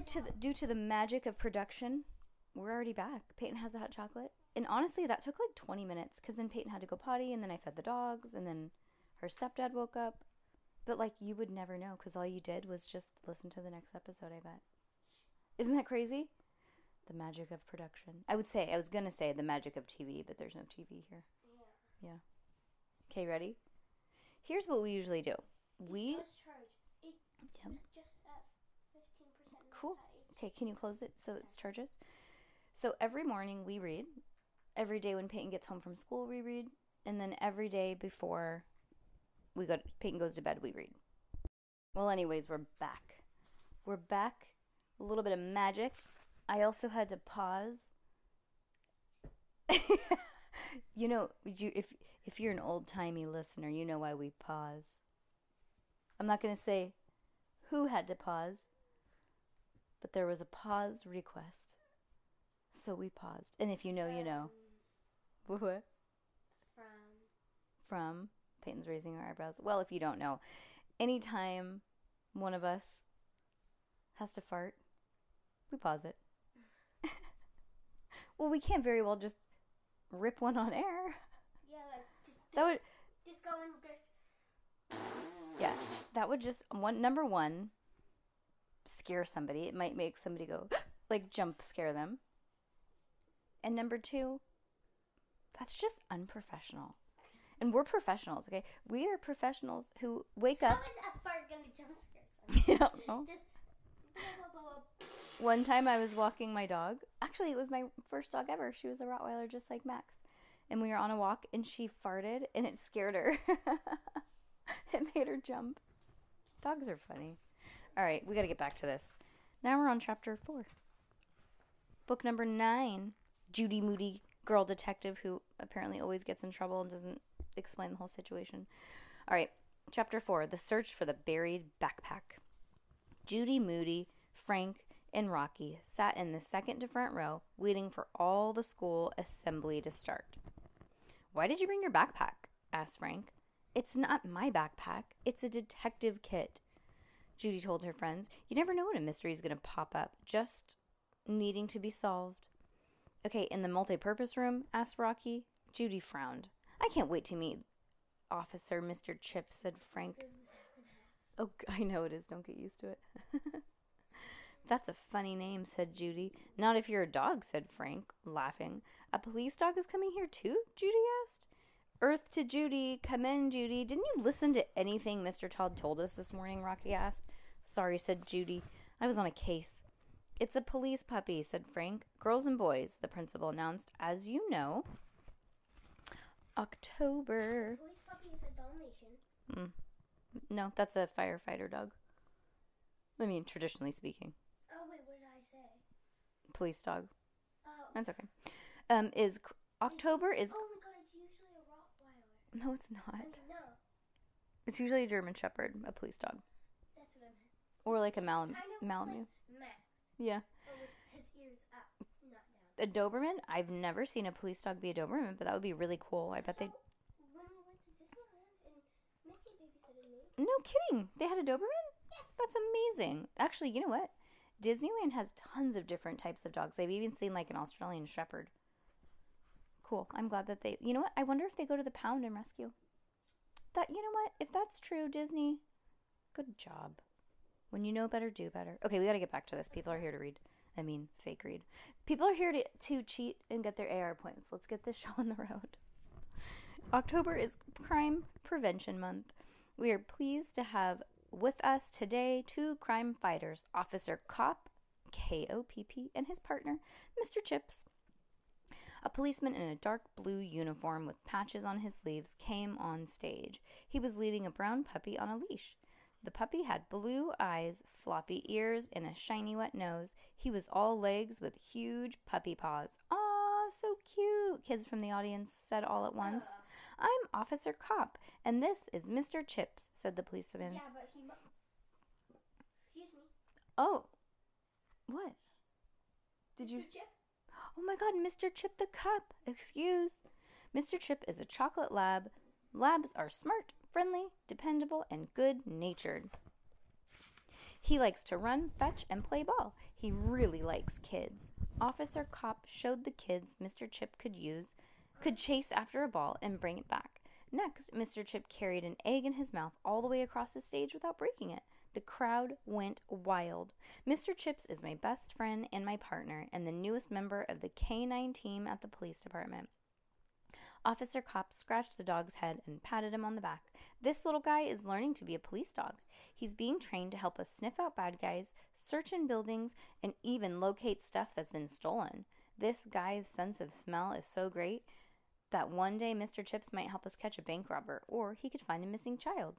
Due to the, due to the magic of production, we're already back. Peyton has a hot chocolate, and honestly, that took like 20 minutes because then Peyton had to go potty, and then I fed the dogs, and then her stepdad woke up. But like, you would never know because all you did was just listen to the next episode. I bet. Isn't that crazy? The magic of production. I would say I was gonna say the magic of TV, but there's no TV here. Yeah. Okay, ready? Here's what we usually do. We Yep. Cool. Okay, can you close it so it charges? So every morning we read. Every day when Peyton gets home from school, we read. And then every day before we go, Peyton goes to bed, we read. Well, anyways, we're back. We're back. A little bit of magic. I also had to pause. you know, you if if you're an old timey listener, you know why we pause. I'm not gonna say who had to pause, but there was a pause request. So we paused. And if you know, you know. What? From Peyton's raising her eyebrows. Well, if you don't know, anytime one of us has to fart, we pause it. well, we can't very well just rip one on air. Yeah, like just, That would just go and just. Yeah, that would just one number one scare somebody. It might make somebody go like jump scare them. And number two, that's just unprofessional. And we're professionals, okay? We are professionals who wake up. is a fart gonna jump scare someone? You don't know. Just. blah, blah, blah, blah. One time I was walking my dog. Actually, it was my first dog ever. She was a Rottweiler just like Max. And we were on a walk and she farted and it scared her. it made her jump. Dogs are funny. All right, we got to get back to this. Now we're on chapter 4. Book number 9. Judy Moody, girl detective who apparently always gets in trouble and doesn't explain the whole situation. All right, chapter 4. The search for the buried backpack. Judy Moody, Frank, and Rocky sat in the second to front row, waiting for all the school assembly to start. Why did you bring your backpack? asked Frank. It's not my backpack, it's a detective kit. Judy told her friends, You never know when a mystery is going to pop up, just needing to be solved. Okay, in the multi-purpose room? asked Rocky. Judy frowned. I can't wait to meet Officer Mr. Chip, said Frank. Oh, I know it is. Don't get used to it. That's a funny name, said Judy. Not if you're a dog, said Frank, laughing. A police dog is coming here too? Judy asked. Earth to Judy. Come in, Judy. Didn't you listen to anything Mr. Todd told us this morning? Rocky asked. Sorry, said Judy. I was on a case. It's a police puppy, said Frank. Girls and boys, the principal announced. As you know, October. Police puppy is a Dalmatian. No, that's a firefighter dog. I mean, traditionally speaking, Oh wait, what did I say? police dog. Oh. That's okay. Um, is October is Oh my god, it's usually a Rottweiler. No, it's not. no, It's usually a German Shepherd, a police dog, that's what I meant. or like a Mal- Kind of Malamute. like Max, Yeah, his ears up, not down. a Doberman. I've never seen a police dog be a Doberman, but that would be really cool. I bet they. When we went to Disneyland and Mickey babysitted me. No kidding. They had a Doberman. Yes. That's amazing. Actually, you know what? Disneyland has tons of different types of dogs. I've even seen like an Australian Shepherd. Cool. I'm glad that they. You know what? I wonder if they go to the pound and rescue. That you know what? If that's true, Disney, good job. When you know better, do better. Okay, we got to get back to this. People are here to read. I mean, fake read. People are here to to cheat and get their AR points. Let's get this show on the road. October is Crime Prevention Month. We are pleased to have with us today two crime fighters, Officer Kopp, K O P P, and his partner, Mr. Chips. A policeman in a dark blue uniform with patches on his sleeves came on stage. He was leading a brown puppy on a leash. The puppy had blue eyes, floppy ears, and a shiny wet nose. He was all legs with huge puppy paws. Aw, so cute, kids from the audience said all at once. I'm Officer Kopp, and this is Mr. Chips, said the policeman. Yeah, but he. Excuse me. Oh, what? Did you? Chip? Oh my god, Mr. Chip the Cup. Excuse. Mr. Chip is a chocolate lab. Labs are smart, friendly, dependable, and good natured. He likes to run, fetch, and play ball. He really likes kids. Officer Kopp showed the kids Mr. Chip could use, could chase after a ball and bring it back. Next, Mr. Chip carried an egg in his mouth all the way across the stage without breaking it. The crowd went wild. Mr. Chips is my best friend and my partner, and the newest member of the K9 team at the police department. Officer Kopp scratched the dog's head and patted him on the back. This little guy is learning to be a police dog. He's being trained to help us sniff out bad guys, search in buildings, and even locate stuff that's been stolen. This guy's sense of smell is so great that one day Mr. Chips might help us catch a bank robber, or he could find a missing child.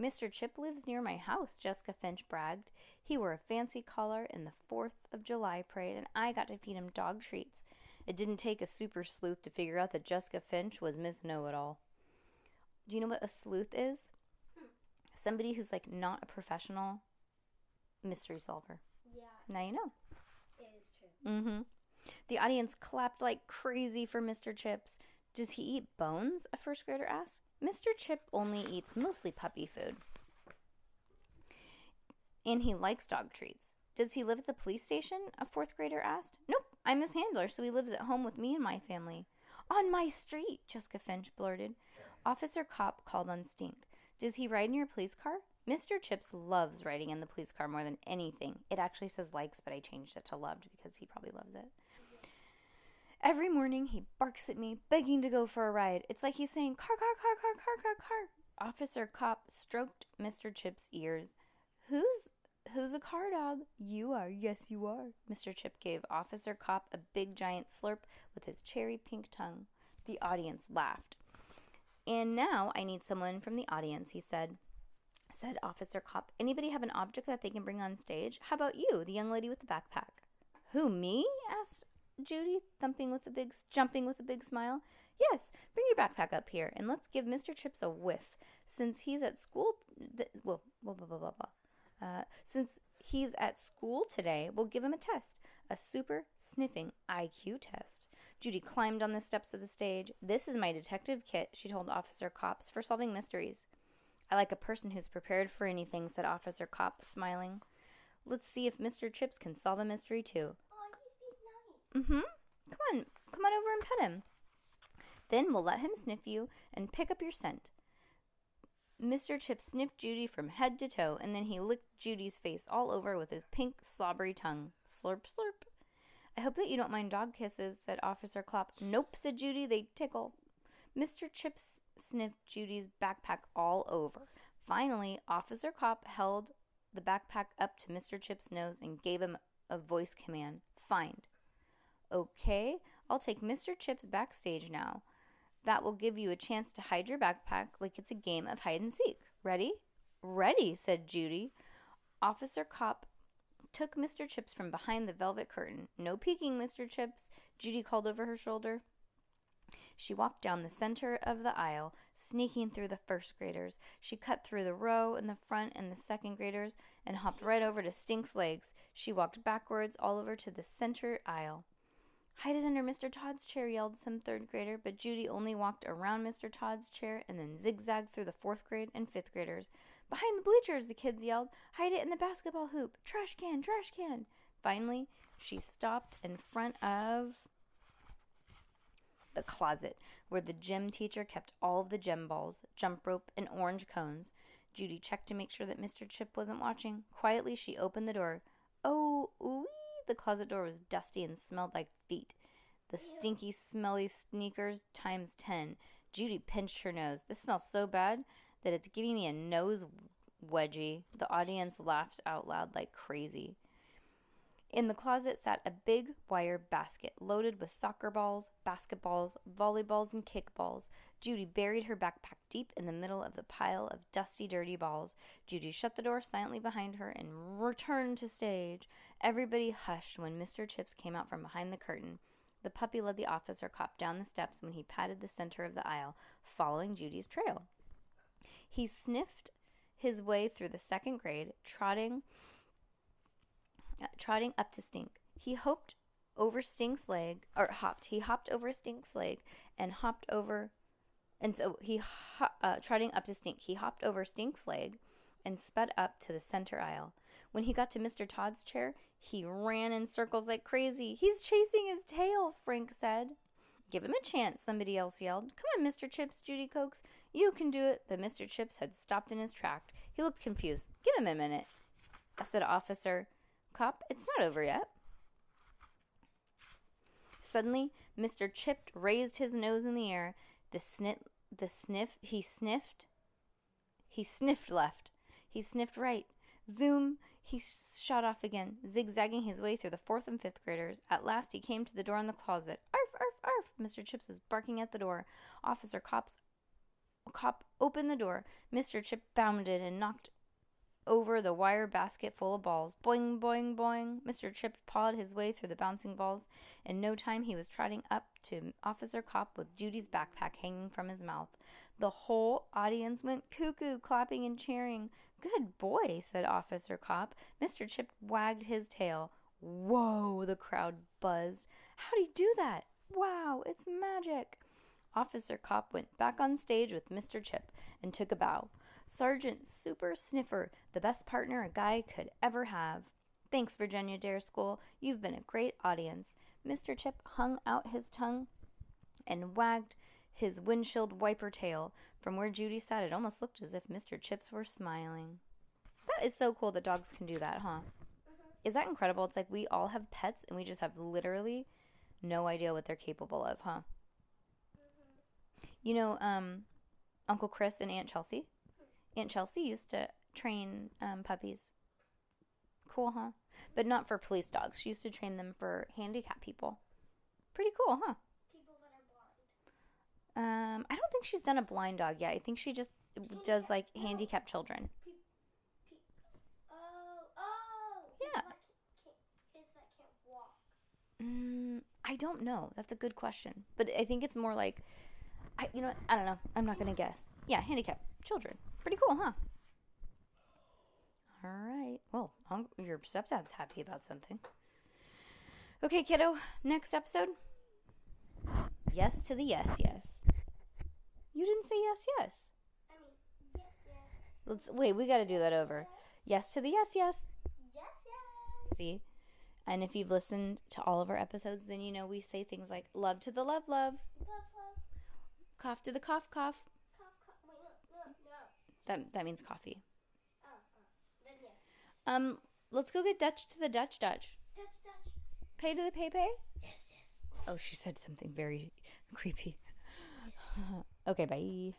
Mr. Chip lives near my house, Jessica Finch bragged. He wore a fancy collar in the 4th of July parade, and I got to feed him dog treats. It didn't take a super sleuth to figure out that Jessica Finch was Miss Know It All. Do you know what a sleuth is? Somebody who's like not a professional mystery solver. Yeah, Now you know. it is true. Mm-hmm. The audience clapped like crazy for Mr. Chips. Does he eat bones? A first grader asked. Mr. Chip only eats mostly puppy food. And he likes dog treats. Does he live at the police station? A fourth grader asked. Nope, I'm his handler, so he lives at home with me and my family. On my street, Jessica Finch blurted. Officer Kopp called on Stink. Does he ride in your police car? Mr. Chips loves riding in the police car more than anything. It actually says likes, but I changed it to loved because he probably loves it. Every morning he barks at me, begging to go for a ride. It's like he's saying, car, car, car, car, car, car, car. Officer Kopp stroked Mr. Chip's ears. Who's who's a car dog? You are, yes you are. Mr. Chip gave Officer Kopp a big giant slurp with his cherry pink tongue. The audience laughed. And now I need someone from the audience, he said. Said Officer Kopp, anybody have an object that they can bring on stage? How about you, the young lady with the backpack? Who, me? asked Judy, thumping with a big, jumping with a big smile. Yes, bring your backpack up here, and let's give Mr. Chips a whiff. Since he's at school, th- well, blah, blah, blah, blah, blah. Uh, since he's at school today, we'll give him a test, a super sniffing IQ test. Judy climbed on the steps of the stage. This is my detective kit, she told Officer Kopps, for solving mysteries. I like a person who's prepared for anything, said Officer Kopp, smiling. Let's see if Mr. Chips can solve a mystery too. He's. Mm-hmm. Come on, come on over and pet him. Then we'll let him sniff you and pick up your scent. Mr. Chip sniffed Judy from head to toe, and then he licked Judy's face all over with his pink, slobbery tongue. Slurp, slurp. I hope that you don't mind dog kisses, said Officer Clop. Nope, said Judy, they tickle. Mr. Chips sniffed Judy's backpack all over. Finally, Officer Kopp held the backpack up to Mr. Chip's nose and gave him a voice command Find. Okay, I'll take Mr. Chips backstage now. That will give you a chance to hide your backpack like it's a game of hide and seek. Ready? Ready, said Judy. Officer Kopp took Mr. Chips from behind the velvet curtain. No peeking, Mr. Chips, Judy called over her shoulder. She walked down the center of the aisle, sneaking through the first graders. She cut through the row in the front and the second graders and hopped right over to Stink's legs. She walked backwards all over to the center aisle. Hide it under Mr. Todd's chair, yelled some third grader, but Judy only walked around Mr. Todd's chair and then zigzagged through the fourth grade and fifth graders. Behind the bleachers, the kids yelled. Hide it in the basketball hoop. Trash can, trash can. Finally, she stopped in front of the closet where the gym teacher kept all of the gem balls, jump rope, and orange cones. Judy checked to make sure that Mr. Chip wasn't watching. Quietly, she opened the door. Oh! The closet door was dusty and smelled like feet. The stinky, smelly sneakers times ten. Judy pinched her nose. This smells so bad that it's giving me a nose wedgie. The audience laughed out loud like crazy. In the closet sat a big wire basket loaded with soccer balls, basketballs, volleyballs, and kickballs. Judy buried her backpack deep in the middle of the pile of dusty, dirty balls. Judy shut the door silently behind her and returned to stage. Everybody hushed when Mr. Chips came out from behind the curtain. The puppy led the officer Kopp down the steps when he patted the center of the aisle, following Judy's trail. He sniffed his way through the second grade, trotting trotting up to Stink. He hoped over Stink's leg, or hopped. He hopped over Stink's leg and hopped over, and so he uh, trotting up to Stink. He hopped over Stink's leg and sped up to the center aisle. When he got to Mr. Todd's chair, he ran in circles like crazy. He's chasing his tail, Frank said. Give him a chance, somebody else yelled. Come on, Mr. Chips, Judy coaxed. You can do it. But Mr. Chips had stopped in his track. He looked confused. Give him a minute, I said Officer Kopp. It's not over yet. Suddenly, Mr. Chip raised his nose in the air. The snit, the sniff, he sniffed. He sniffed left. He sniffed right. Zoom! He shot off again, zigzagging his way through the fourth and fifth graders. At last, he came to the door in the closet. Arf, arf, arf! Mr. Chips was barking at the door. Officer Kopps Kopp opened the door. Mr. Chip bounded and knocked over the wire basket full of balls. Boing, boing, boing. Mr. Chip pawed his way through the bouncing balls. In no time, he was trotting up to Officer Kopp with Judy's backpack hanging from his mouth. The whole audience went cuckoo, clapping and cheering. Good boy, said Officer Kopp. Mr. Chip wagged his tail. Whoa, the crowd buzzed. How'd he do that? Wow, it's magic. Officer Kopp went back on stage with Mr. Chip and took a bow. Sergeant Super Sniffer, the best partner a guy could ever have. Thanks, Virginia Dare School. You've been a great audience. Mr. Chip hung out his tongue and wagged his windshield wiper tail. From where Judy sat, it almost looked as if Mr. Chips were smiling. That is so cool that dogs can do that, huh? Is that incredible? It's like we all have pets and we just have literally no idea what they're capable of, huh? You know, um, Uncle Chris and Aunt Chelsea? Aunt Chelsea used to train um, puppies. Cool, huh? But not for police dogs. She used to train them for handicapped people. Pretty cool, huh? People that are blind. Um, I don't think she's done a blind dog yet. I think she just does like handicapped children. Pe- oh, oh. Yeah. Kids that can't walk. Mm, I don't know. That's a good question. But I think it's more like, I you know? I don't know. I'm not gonna guess. Yeah, handicapped children. Pretty cool, huh? All right. Well, your stepdad's happy about something. Okay, kiddo. Next episode. Yes to the yes, yes. You didn't say yes, yes. I mean, yes, yes. Let's wait. We got to do that over. Yes to the yes, yes. Yes, yes. See? And if you've listened to all of our episodes, then you know we say things like love to the love, love, Love, love. cough to the cough, cough. Cough, cough. Wait, no, no, no. That that means coffee. Oh, oh. Then. Um, let's go get Dutch to the Dutch Dutch. Touch, touch. Pay to the pay pay. Yes, yes. Oh, she said something very creepy. Yes. okay, bye.